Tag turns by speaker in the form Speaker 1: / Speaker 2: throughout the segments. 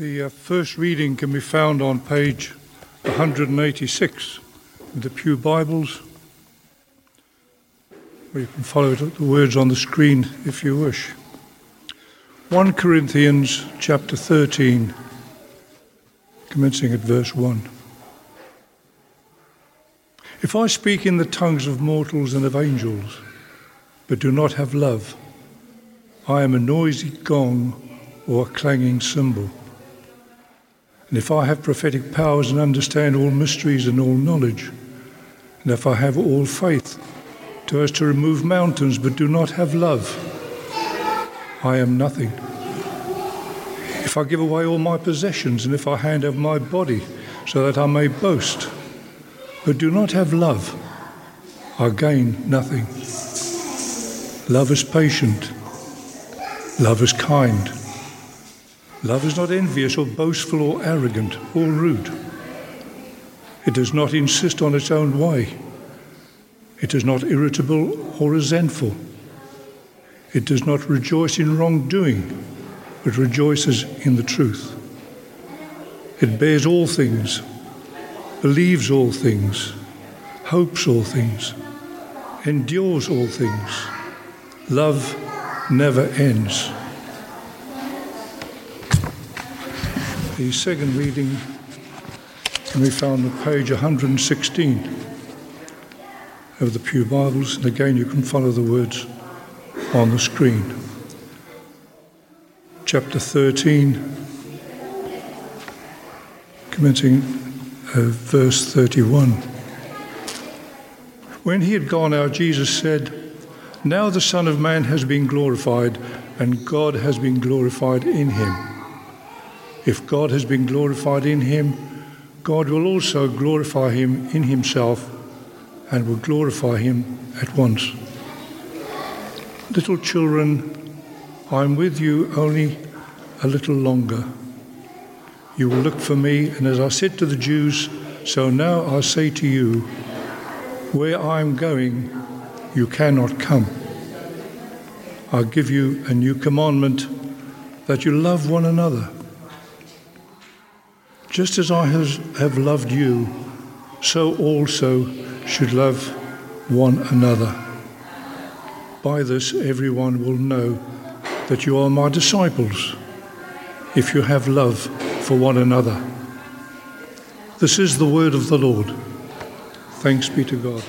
Speaker 1: The uh, first reading can be found on page 186 in the Pew Bibles, or you can follow it, the words on the screen if you wish. 1 Corinthians chapter 13, commencing at verse 1. If I speak in the tongues of mortals and of angels, but do not have love, I am a noisy gong or a clanging cymbal. And if I have prophetic powers and understand all mysteries and all knowledge, and if I have all faith to as to remove mountains but do not have love, I am nothing. If I give away all my possessions and if I hand over my body so that I may boast, but do not have love, I gain nothing. Love is patient. Love is kind. Love is not envious or boastful or arrogant or rude. It does not insist on its own way. It is not irritable or resentful. It does not rejoice in wrongdoing, but rejoices in the truth. It bears all things, believes all things, hopes all things, endures all things. Love never ends. The second reading can be found on page 116 of the Pew Bibles, and again you can follow the words on the screen. Chapter 13, commencing uh, verse 31. When he had gone out, Jesus said, Now the Son of Man has been glorified, and God has been glorified in him. If God has been glorified in him, God will also glorify him in himself and will glorify him at once. Little children, I am with you only a little longer. You will look for me, and as I said to the Jews, so now I say to you, where I am going, you cannot come. I give you a new commandment that you love one another. Just as I have loved you, so also should love one another. By this, everyone will know that you are my disciples, if you have love for one another. This is the word of the Lord. Thanks be to God.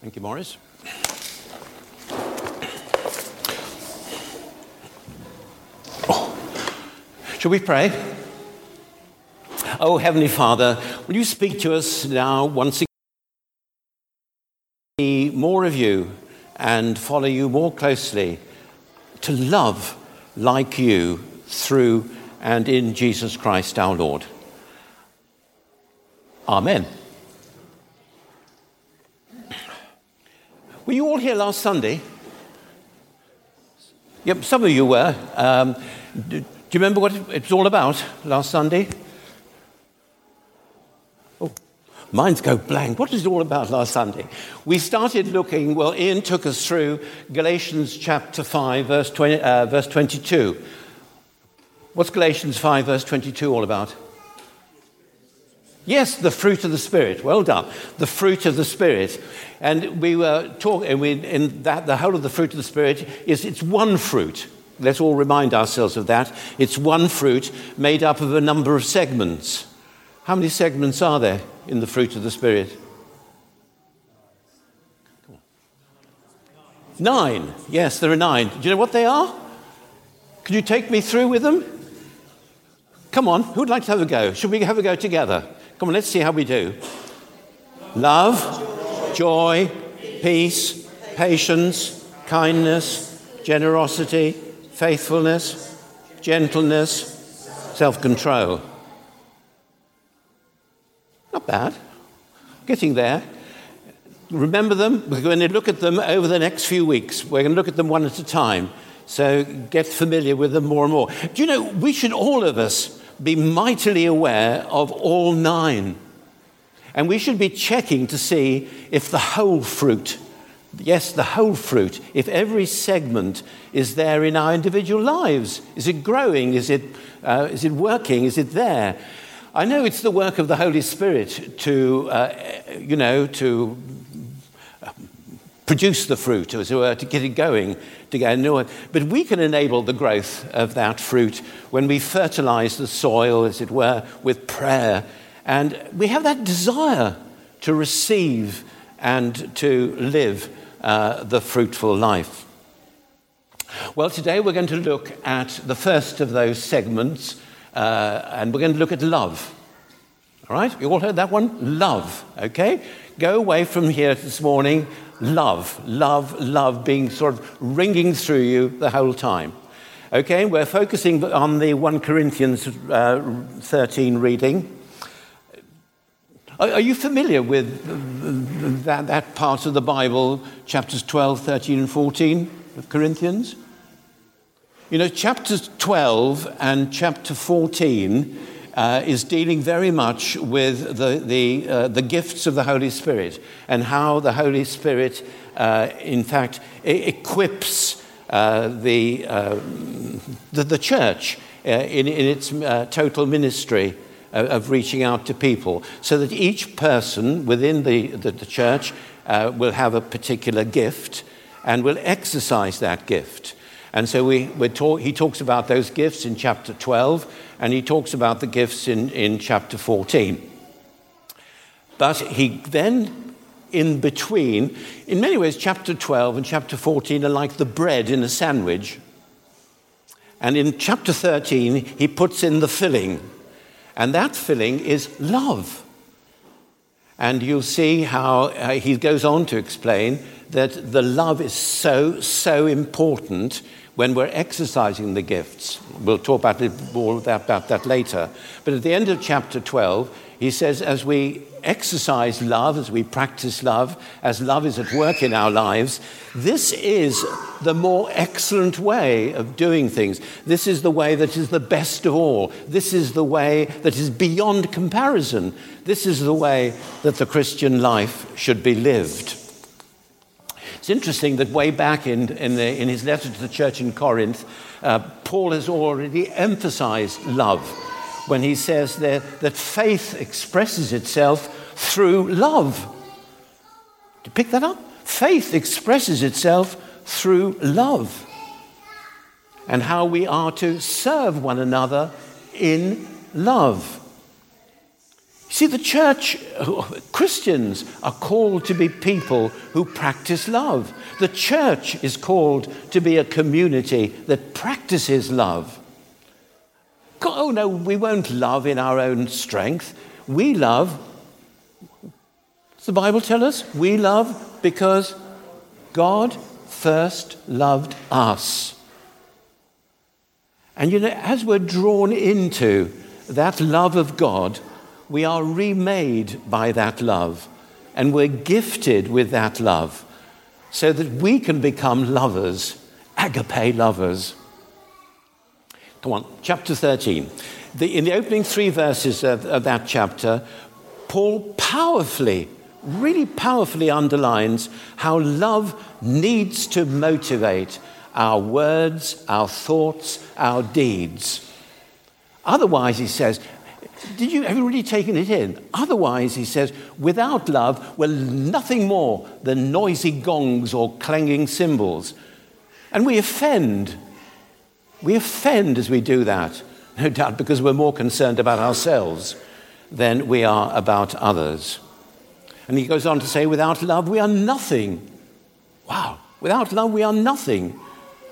Speaker 2: Thank you, Morris. Shall we pray? Oh, Heavenly Father, will you speak to us now once again? More of you and follow you more closely, to love like you through and in Jesus Christ our Lord. Amen. Were you all here last Sunday? Yep, some of you were. Um, you remember what it was all about last Sunday? Oh, minds go blank. What was it all about last Sunday? We started looking, well, Ian took us through Galatians chapter 5, verse, 20, uh, verse 22. What's Galatians 5, verse 22 all about? Yes, the fruit of the Spirit. Well done. The fruit of the Spirit. And we were talking, in that, the whole of the fruit of the Spirit is it's one fruit. Let's all remind ourselves of that. It's one fruit made up of a number of segments. How many segments are there in the fruit of the Spirit? Nine. Yes, there are nine. Do you know what they are? Can you take me through with them? Come on, who'd like to have a go? Should we have a go together? Come on, let's see how we do. Love, joy, peace, patience, kindness, generosity faithfulness, gentleness, self control. Not bad. Getting there. Remember them. We're going to look at them over the next few weeks. We're going to look at them one at a time. So get familiar with them more and more. Do you know, we should all of us be mightily aware of all nine. And we should be checking to see if the whole fruit yes, the whole fruit, if every segment is there in our individual lives, is it growing? Is it, uh, is it working? Is it there? I know it's the work of the Holy Spirit to, uh, you know, to produce the fruit, as it were, to get it going, to get it But we can enable the growth of that fruit when we fertilize the soil, as it were, with prayer. And we have that desire to receive and to live uh, the fruitful life. Well, today we're going to look at the first of those segments, uh, and we're going to look at love. All right? You all heard that one? Love. Okay? Go away from here this morning. Love, love, love being sort of ringing through you the whole time. Okay? We're focusing on the 1 Corinthians uh, 13 reading. Are, you familiar with that, that part of the Bible, chapters 12, 13, and 14 of Corinthians? You know, chapters 12 and chapter 14 uh, is dealing very much with the, the, uh, the gifts of the Holy Spirit and how the Holy Spirit, uh, in fact, equips uh, the, uh, the, the, church uh, in, in its total ministry of reaching out to people, so that each person within the, the, the church uh, will have a particular gift and will exercise that gift. And so we, talk, he talks about those gifts in chapter 12, and he talks about the gifts in, in chapter 14. But he then, in between, in many ways, chapter 12 and chapter 14 are like the bread in a sandwich. And in chapter 13, he puts in the filling. And that filling is love. And you'll see how uh, he goes on to explain that the love is so, so important when we're exercising the gifts. We'll talk about, it, more about that later. But at the end of chapter 12, he says, as we exercise love, as we practice love, as love is at work in our lives, this is the more excellent way of doing things. This is the way that is the best of all. This is the way that is beyond comparison. This is the way that the Christian life should be lived. It's interesting that way back in, in, the, in his letter to the church in Corinth, uh, Paul has already emphasized love when he says that, that faith expresses itself through love. Do you pick that up? Faith expresses itself through love and how we are to serve one another in love. See, the church, Christians are called to be people who practice love. The church is called to be a community that practices love. Oh, no, we won't love in our own strength. We love, does the Bible tell us? We love because God first loved us. And you know, as we're drawn into that love of God, we are remade by that love. And we're gifted with that love so that we can become lovers, agape lovers. Come on, chapter 13. The, in the opening three verses of, of that chapter, Paul powerfully, really powerfully underlines how love needs to motivate our words, our thoughts, our deeds. Otherwise, he says, did you, have you really taken it in? Otherwise, he says, without love, we're nothing more than noisy gongs or clanging cymbals. And we offend we offend as we do that, no doubt because we're more concerned about ourselves than we are about others. And he goes on to say, without love, we are nothing. Wow, without love, we are nothing.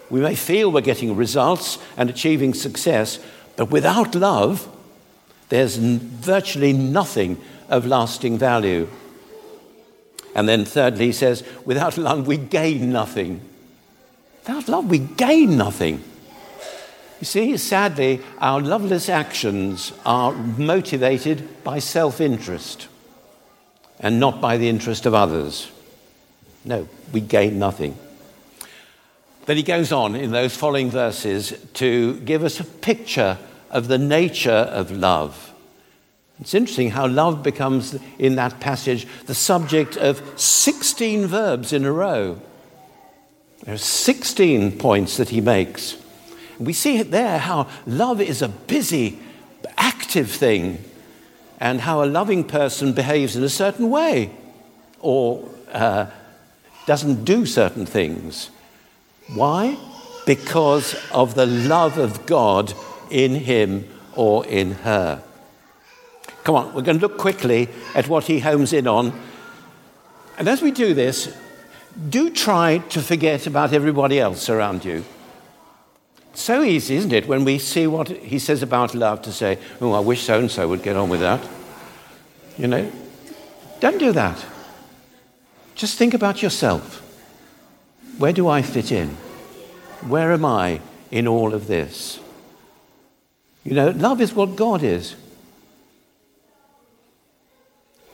Speaker 2: We may feel we're getting results and achieving success, but without love, there's virtually nothing of lasting value. And then, thirdly, he says, without love, we gain nothing. Without love, we gain nothing. You see, sadly, our loveless actions are motivated by self interest and not by the interest of others. No, we gain nothing. Then he goes on in those following verses to give us a picture of the nature of love. It's interesting how love becomes, in that passage, the subject of 16 verbs in a row. There are 16 points that he makes. We see there how love is a busy, active thing, and how a loving person behaves in a certain way or uh, doesn't do certain things. Why? Because of the love of God in him or in her. Come on, we're going to look quickly at what he homes in on. And as we do this, do try to forget about everybody else around you. So easy, isn't it, when we see what he says about love to say, oh, I wish so and so would get on with that. You know? Don't do that. Just think about yourself. Where do I fit in? Where am I in all of this? You know, love is what God is.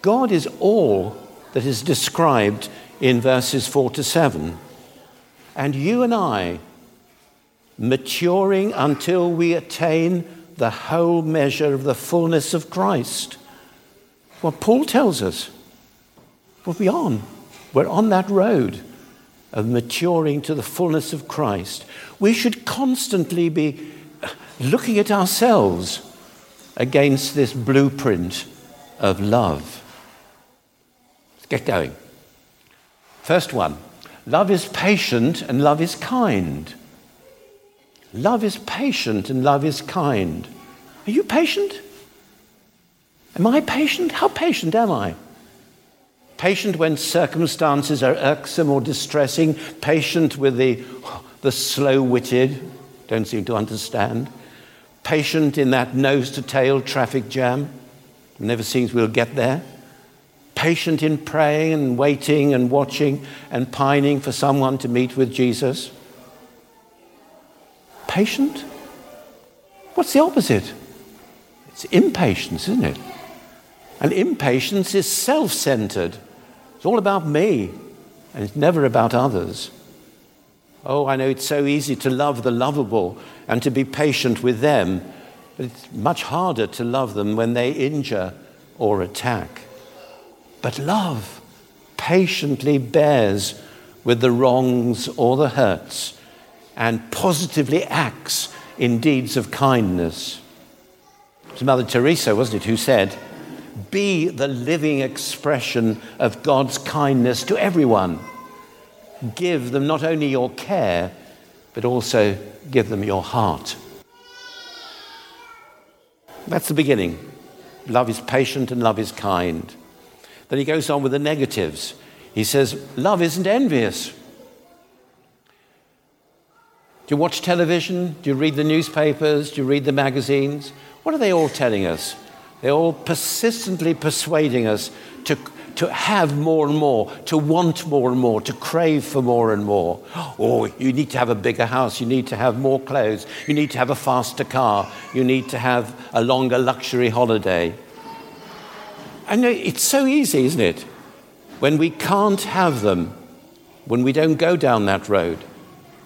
Speaker 2: God is all that is described in verses 4 to 7. And you and I, maturing until we attain the whole measure of the fullness of Christ. What Paul tells us. We're on. We're on that road of maturing to the fullness of Christ. We should constantly be looking at ourselves against this blueprint of love. Let's get going. First one love is patient and love is kind. Love is patient and love is kind. Are you patient? Am I patient? How patient am I? Patient when circumstances are irksome or distressing, patient with the, the slow witted, don't seem to understand, patient in that nose to tail traffic jam, never seems we'll get there, patient in praying and waiting and watching and pining for someone to meet with Jesus. Patient? What's the opposite? It's impatience, isn't it? And impatience is self centered. It's all about me, and it's never about others. Oh, I know it's so easy to love the lovable and to be patient with them, but it's much harder to love them when they injure or attack. But love patiently bears with the wrongs or the hurts and positively acts in deeds of kindness. It was Mother Teresa, wasn't it, who said, be the living expression of God's kindness to everyone. Give them not only your care, but also give them your heart. That's the beginning. Love is patient and love is kind. Then he goes on with the negatives. He says, Love isn't envious. Do you watch television? Do you read the newspapers? Do you read the magazines? What are they all telling us? They're all persistently persuading us to, to have more and more, to want more and more, to crave for more and more. Oh, you need to have a bigger house, you need to have more clothes, you need to have a faster car, you need to have a longer luxury holiday. Know it's so easy, isn't it? When we can't have them, when we don't go down that road,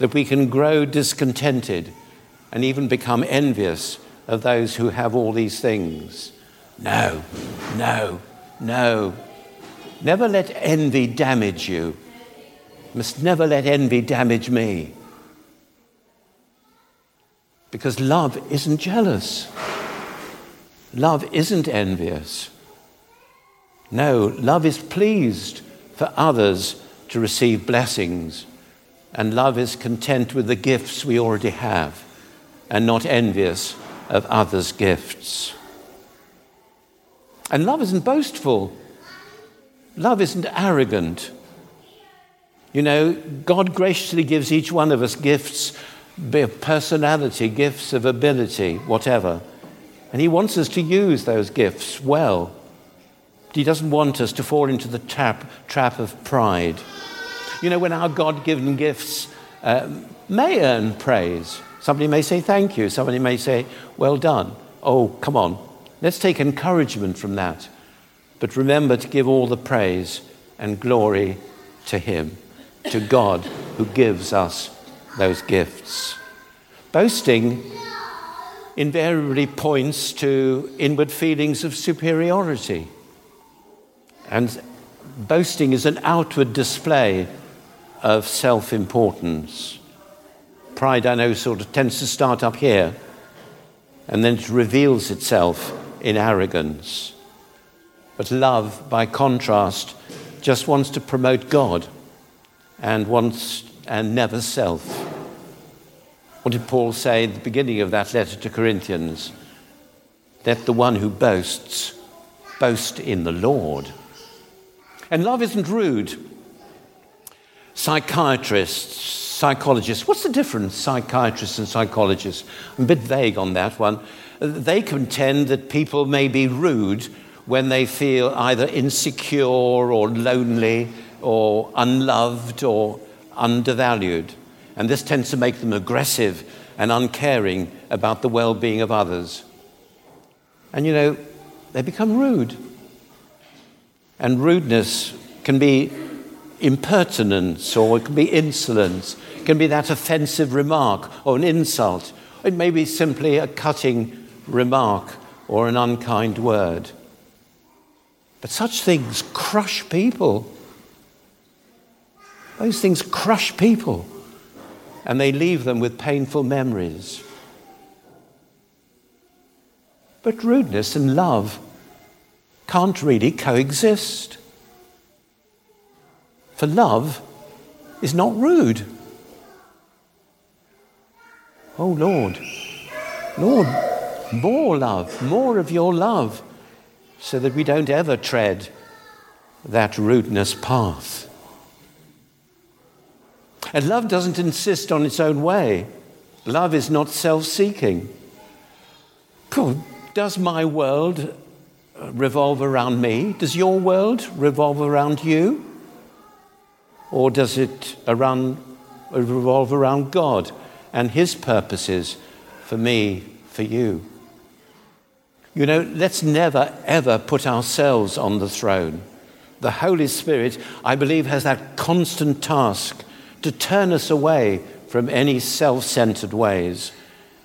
Speaker 2: that we can grow discontented and even become envious of those who have all these things. No, no, no. Never let envy damage you. Must never let envy damage me. Because love isn't jealous. Love isn't envious. No, love is pleased for others to receive blessings, and love is content with the gifts we already have and not envious of others' gifts. And love isn't boastful, love isn't arrogant. You know, God graciously gives each one of us gifts of personality, gifts of ability, whatever. And He wants us to use those gifts well. He doesn't want us to fall into the trap, trap of pride. You know, when our God given gifts uh, may earn praise, somebody may say thank you, somebody may say, well done. Oh, come on, Let's take encouragement from that. But remember to give all the praise and glory to Him, to God who gives us those gifts. Boasting invariably points to inward feelings of superiority. And boasting is an outward display of self importance. Pride, I know, sort of tends to start up here and then it reveals itself in arrogance. But love, by contrast, just wants to promote God and wants and never self. What did Paul say at the beginning of that letter to Corinthians? Let the one who boasts boast in the Lord. And love isn't rude. Psychiatrists, psychologists, what's the difference, psychiatrists and psychologists? I'm a bit vague on that one. They contend that people may be rude when they feel either insecure or lonely or unloved or undervalued. And this tends to make them aggressive and uncaring about the well being of others. And you know, they become rude. And rudeness can be impertinence or it can be insolence, it can be that offensive remark or an insult. It may be simply a cutting remark or an unkind word. But such things crush people. Those things crush people and they leave them with painful memories. But rudeness and love can't really coexist. For love is not rude. Oh Lord, Lord, more love, more of your love, so that we don't ever tread that rudeness path. And love doesn't insist on its own way. Love is not self seeking. Does my world revolve around me? Does your world revolve around you? Or does it around, revolve around God and His purposes for me, for you? You know, let's never, ever put ourselves on the throne. The Holy Spirit, I believe, has that constant task to turn us away from any self centered ways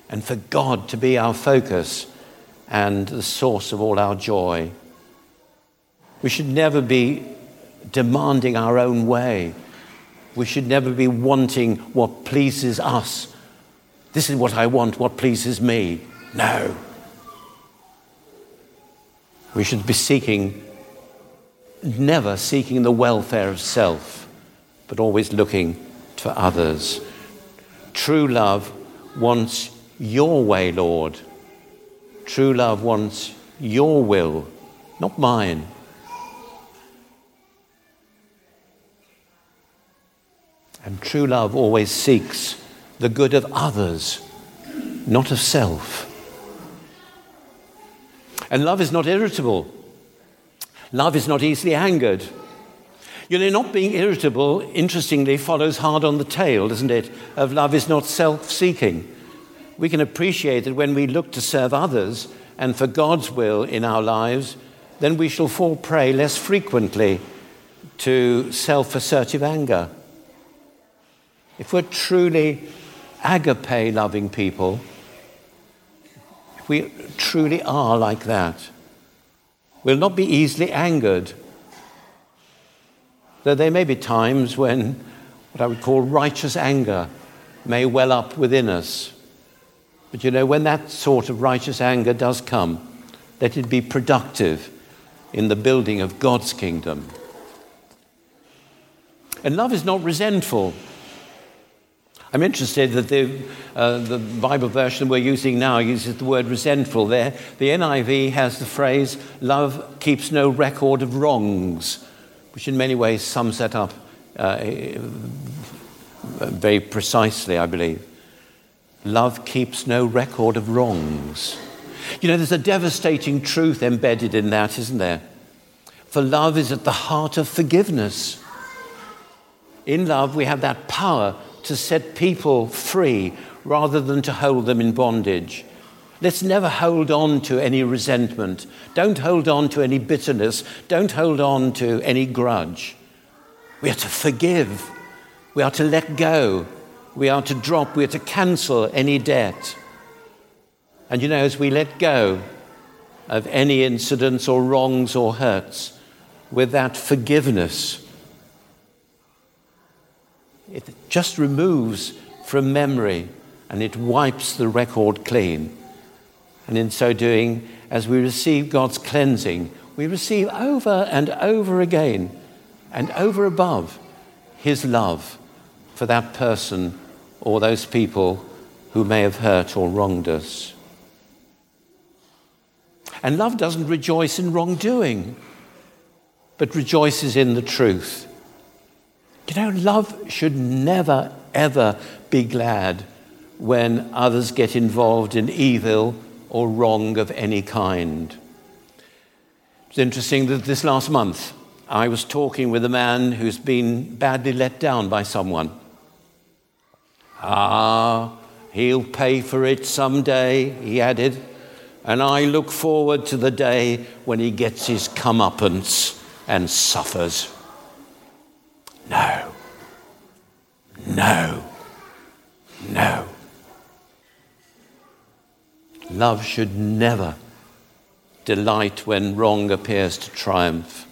Speaker 2: and for God to be our focus and the source of all our joy. We should never be demanding our own way. We should never be wanting what pleases us. This is what I want, what pleases me. No. We should be seeking, never seeking the welfare of self, but always looking for others. True love wants your way, Lord. True love wants your will, not mine. And true love always seeks the good of others, not of self. And love is not irritable. Love is not easily angered. You know, not being irritable, interestingly, follows hard on the tail, doesn't it? Of love is not self seeking. We can appreciate that when we look to serve others and for God's will in our lives, then we shall fall prey less frequently to self assertive anger. If we're truly agape loving people, if we truly are like that, we'll not be easily angered. Though there may be times when what I would call righteous anger may well up within us. But you know, when that sort of righteous anger does come, let it be productive in the building of God's kingdom. And love is not resentful. I'm interested that the, uh, the Bible version we're using now uses the word resentful there. The NIV has the phrase, love keeps no record of wrongs, which in many ways sums that up uh, very precisely, I believe. Love keeps no record of wrongs. You know, there's a devastating truth embedded in that, isn't there? For love is at the heart of forgiveness. In love, we have that power to set people free rather than to hold them in bondage. Let's never hold on to any resentment. Don't hold on to any bitterness. Don't hold on to any grudge. We are to forgive. We are to let go. We are to drop. We are to cancel any debt. And you know, as we let go of any incidents or wrongs or hurts with that forgiveness, it just removes from memory and it wipes the record clean. And in so doing, as we receive God's cleansing, we receive over and over again and over above His love for that person or those people who may have hurt or wronged us. And love doesn't rejoice in wrongdoing, but rejoices in the truth. You know, love should never, ever be glad when others get involved in evil or wrong of any kind. It's interesting that this last month I was talking with a man who's been badly let down by someone. Ah, he'll pay for it someday, he added, and I look forward to the day when he gets his comeuppance and suffers. No, no, no. Love should never delight when wrong appears to triumph.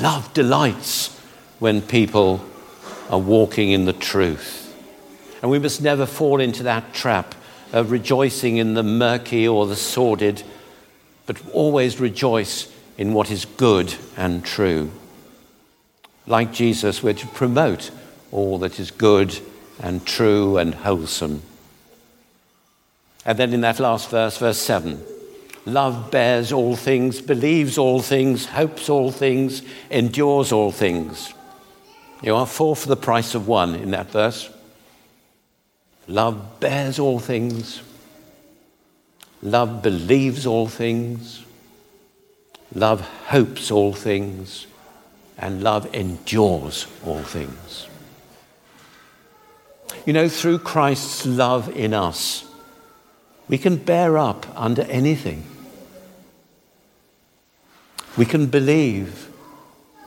Speaker 2: Love delights when people are walking in the truth. And we must never fall into that trap of rejoicing in the murky or the sordid, but always rejoice in what is good and true. Like Jesus, we're to promote all that is good and true and wholesome. And then in that last verse, verse 7, love bears all things, believes all things, hopes all things, endures all things. You are four for the price of one in that verse. Love bears all things. Love believes all things. Love hopes all things. And love endures all things. You know, through Christ's love in us, we can bear up under anything. We can believe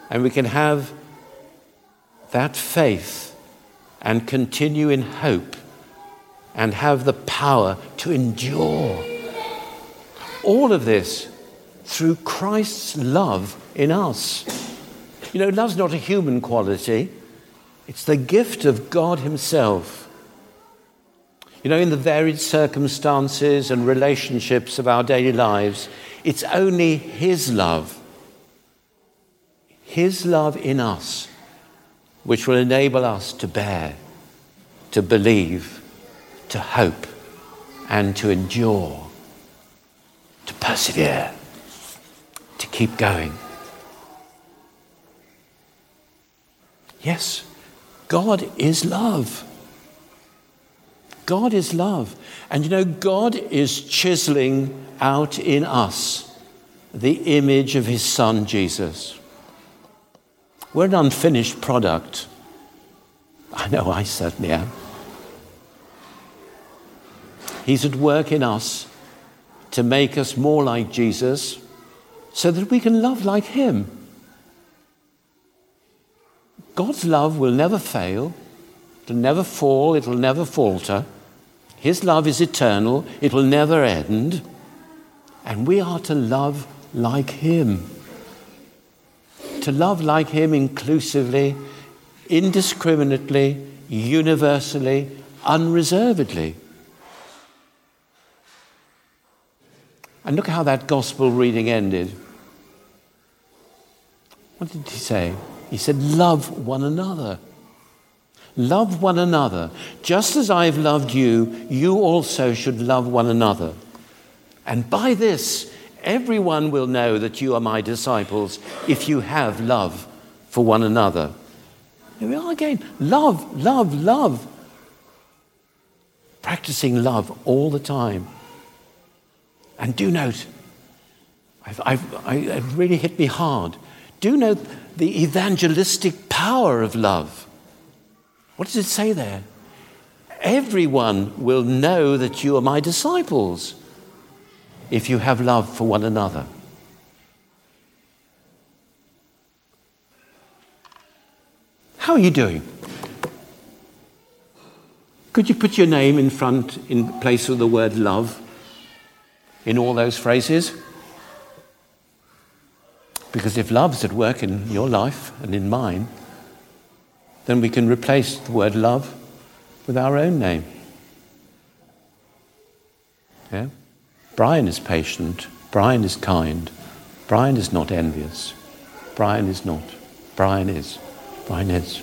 Speaker 2: and we can have that faith and continue in hope and have the power to endure. All of this through Christ's love in us. You know, love's not a human quality, it's the gift of God Himself. You know, in the varied circumstances and relationships of our daily lives, it's only His love, His love in us, which will enable us to bear, to believe, to hope, and to endure, to persevere, to keep going. Yes, God is love. God is love. And you know, God is chiseling out in us the image of his son, Jesus. We're an unfinished product. I know I certainly am. He's at work in us to make us more like Jesus so that we can love like him. God's love will never fail, it'll never fall, it'll never falter. His love is eternal, it will never end. And we are to love like Him. To love like Him inclusively, indiscriminately, universally, unreservedly. And look how that gospel reading ended. What did he say? He said, Love one another. Love one another. Just as I've loved you, you also should love one another. And by this, everyone will know that you are my disciples if you have love for one another. Here we are again. Love, love, love. Practicing love all the time. And do note, I've, I've, I, it really hit me hard. Do note the evangelistic power of love. What does it say there? Everyone will know that you are my disciples if you have love for one another. How are you doing? Could you put your name in front in place of the word love? in all those phrases? Because if love's at work in your life and in mine, then we can replace the word love with our own name. Yeah? Brian is patient. Brian is kind. Brian is not envious. Brian is not. Brian is. Brian is.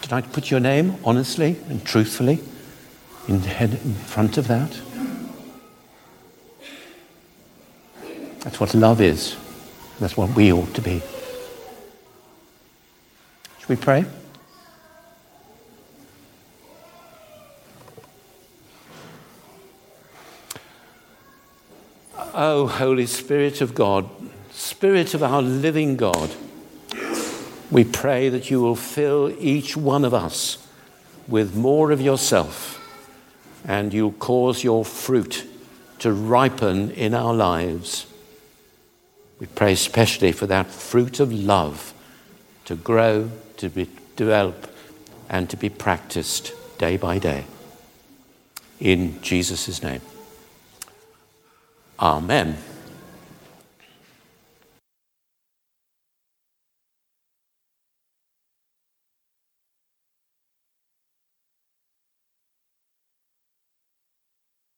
Speaker 2: Did I put your name honestly and truthfully in, head, in front of that? That's what love is. That's what we ought to be. Should we pray? Oh, Holy Spirit of God, Spirit of our living God, we pray that you will fill each one of us with more of yourself and you'll cause your fruit to ripen in our lives. We pray especially for that fruit of love to grow, to be, develop, and to be practiced day by day. In Jesus' name. Amen.